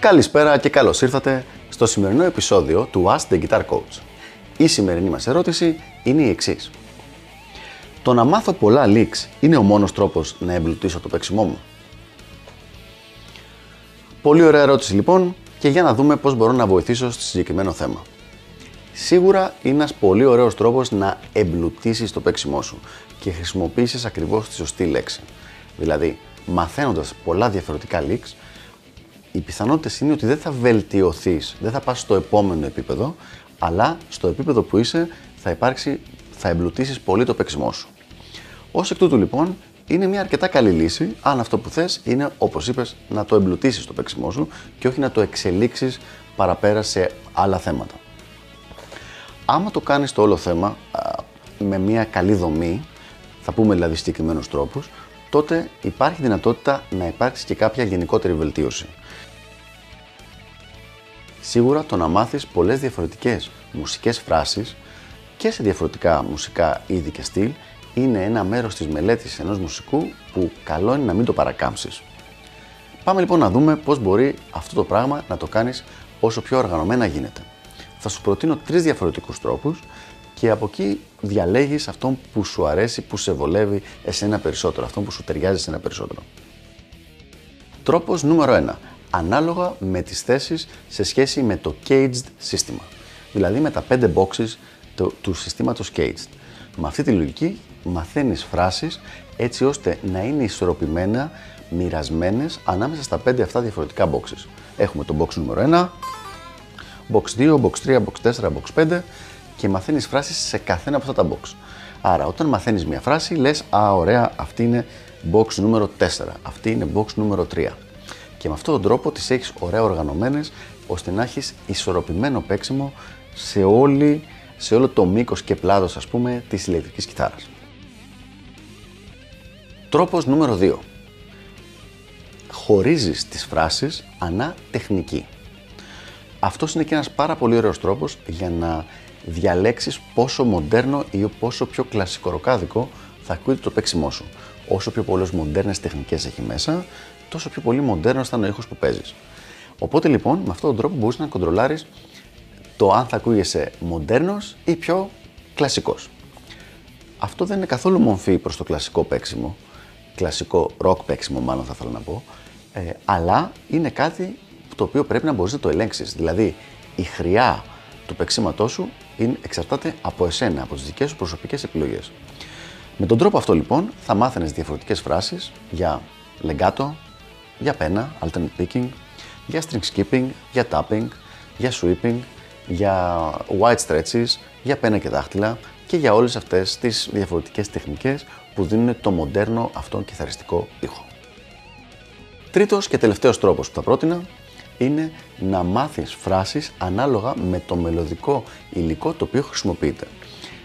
Καλησπέρα και καλώς ήρθατε στο σημερινό επεισόδιο του Ask the Guitar Coach. Η σημερινή μας ερώτηση είναι η εξής. Το να μάθω πολλά licks είναι ο μόνος τρόπος να εμπλουτίσω το παίξιμό μου; Πολύ ωραία ερώτηση λοιπόν και για να δούμε πώς μπορώ να βοηθήσω στο συγκεκριμένο θέμα. Σίγουρα είναι ένας πολύ ωραίος τρόπος να εμπλουτίσεις το παίξιμό σου και χρησιμοποιήσεις ακριβώς τη σωστή λέξη. Δηλαδή, μαθαίνοντας πολλά διαφορετικά licks, οι πιθανότητες είναι ότι δεν θα βελτιωθείς, δεν θα πας στο επόμενο επίπεδο, αλλά στο επίπεδο που είσαι θα υπάρξει, θα εμπλουτίσεις πολύ το παίξιμό σου. Ω εκ τούτου λοιπόν, είναι μια αρκετά καλή λύση αν αυτό που θες είναι, όπως είπες, να το εμπλουτίσεις το παίξιμό σου και όχι να το εξελίξεις παραπέρα σε άλλα θέματα. Άμα το κάνεις το όλο θέμα με μια καλή δομή, θα πούμε δηλαδή συγκεκριμένους τρόπους, τότε υπάρχει δυνατότητα να υπάρξει και κάποια γενικότερη βελτίωση. Σίγουρα το να μάθεις πολλές διαφορετικές μουσικές φράσεις και σε διαφορετικά μουσικά είδη και στυλ είναι ένα μέρος της μελέτης ενός μουσικού που καλό είναι να μην το παρακάμψεις. Πάμε λοιπόν να δούμε πώς μπορεί αυτό το πράγμα να το κάνεις όσο πιο οργανωμένα γίνεται. Θα σου προτείνω τρεις διαφορετικούς τρόπους και από εκεί διαλέγεις αυτόν που σου αρέσει, που σε βολεύει εσένα περισσότερο, αυτόν που σου ταιριάζει εσένα περισσότερο. Τρόπος νούμερο 1 ανάλογα με τις θέσεις σε σχέση με το caged σύστημα. Δηλαδή με τα 5 boxes του, του συστήματος caged. Με αυτή τη λογική μαθαίνεις φράσεις έτσι ώστε να είναι ισορροπημένα, μοιρασμένες ανάμεσα στα 5 αυτά διαφορετικά boxes. Έχουμε το box νούμερο 1, box 2, box 3, box 4, box 5 και μαθαίνεις φράσεις σε καθένα από αυτά τα box. Άρα όταν μαθαίνεις μια φράση λες «Α, ωραία, αυτή είναι box νούμερο 4, αυτή είναι box νούμερο 3» και με αυτόν τον τρόπο τις έχεις ωραία οργανωμένες ώστε να έχεις ισορροπημένο παίξιμο σε, όλη, σε όλο το μήκος και πλάτος ας πούμε της ηλεκτρικής κιθάρας. Τρόπος νούμερο 2. Χωρίζεις τις φράσεις ανά τεχνική. Αυτός είναι και ένας πάρα πολύ ωραίος τρόπος για να διαλέξεις πόσο μοντέρνο ή πόσο πιο κλασικό ροκάδικο θα ακούγεται το παίξιμό σου. Όσο πιο πολλές μοντέρνες τεχνικές έχει μέσα, τόσο πιο πολύ μοντέρνος θα είναι ο ήχος που παίζεις. Οπότε λοιπόν με αυτόν τον τρόπο μπορείς να κοντρολάρεις το αν θα ακούγεσαι μοντέρνος ή πιο κλασικός. Αυτό δεν είναι καθόλου μορφή προς το κλασικό παίξιμο, κλασικό rock παίξιμο, μάλλον θα ήθελα να πω, ε, αλλά είναι κάτι το οποίο πρέπει να μπορείς να το ελέγξεις. Δηλαδή, η χρειά του παίξήματό σου είναι, εξαρτάται από εσένα, από τις δικές σου προσωπικές επιλογέ. Με τον τρόπο αυτό λοιπόν θα μάθαινες διαφορετικές φράσεις για legato, για πένα, alternate picking, για string skipping, για tapping, για sweeping, για white stretches, για πένα και δάχτυλα και για όλες αυτές τις διαφορετικές τεχνικές που δίνουν το μοντέρνο αυτόν κιθαριστικό ήχο. Τρίτος και τελευταίος τρόπος που θα πρότεινα είναι να μάθεις φράσεις ανάλογα με το μελωδικό υλικό το οποίο χρησιμοποιείται.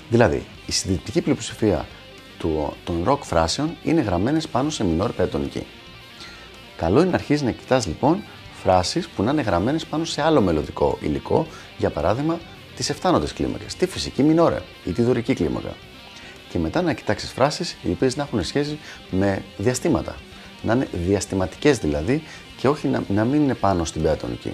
Δηλαδή, η συντηρητική πλειοψηφία των rock φράσεων είναι γραμμένες πάνω σε μινόρ πεντατονική. Καλό είναι να αρχίσει να κοιτάς λοιπόν φράσεις που να είναι γραμμένες πάνω σε άλλο μελλοντικό υλικό, για παράδειγμα τις εφτάνοντες κλίμακες, τη φυσική μινόρε ή τη δωρική κλίμακα. Και μετά να κοιτάξεις φράσεις οι οποίες να έχουν σχέση με διαστήματα. Να είναι διαστηματικές δηλαδή και όχι να, να μην είναι πάνω στην πεατονική.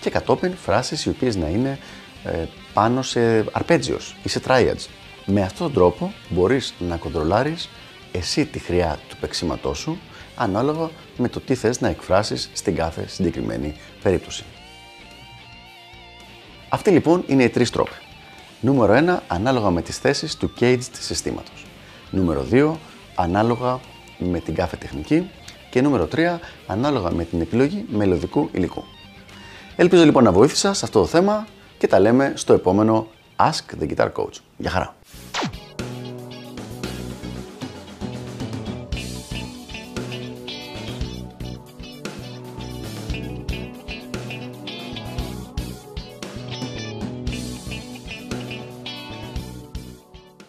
Και κατόπιν φράσεις οι οποίες να είναι ε, πάνω σε αρπέτζιος ή σε triads. Με αυτόν τον τρόπο μπορείς να κοντρολάρεις εσύ τη χρειά του παίξήματός σου ανάλογα με το τι θες να εκφράσεις στην κάθε συγκεκριμένη περίπτωση. Αυτοί λοιπόν είναι οι τρεις τρόποι. Νούμερο 1, ανάλογα με τις θέσεις του caged συστήματος. Νούμερο 2, ανάλογα με την κάθε τεχνική. Και νούμερο 3, ανάλογα με την επιλογή μελλοντικού υλικού. Ελπίζω λοιπόν να βοήθησα σε αυτό το θέμα και τα λέμε στο επόμενο Ask the Guitar Coach. Γεια χαρά!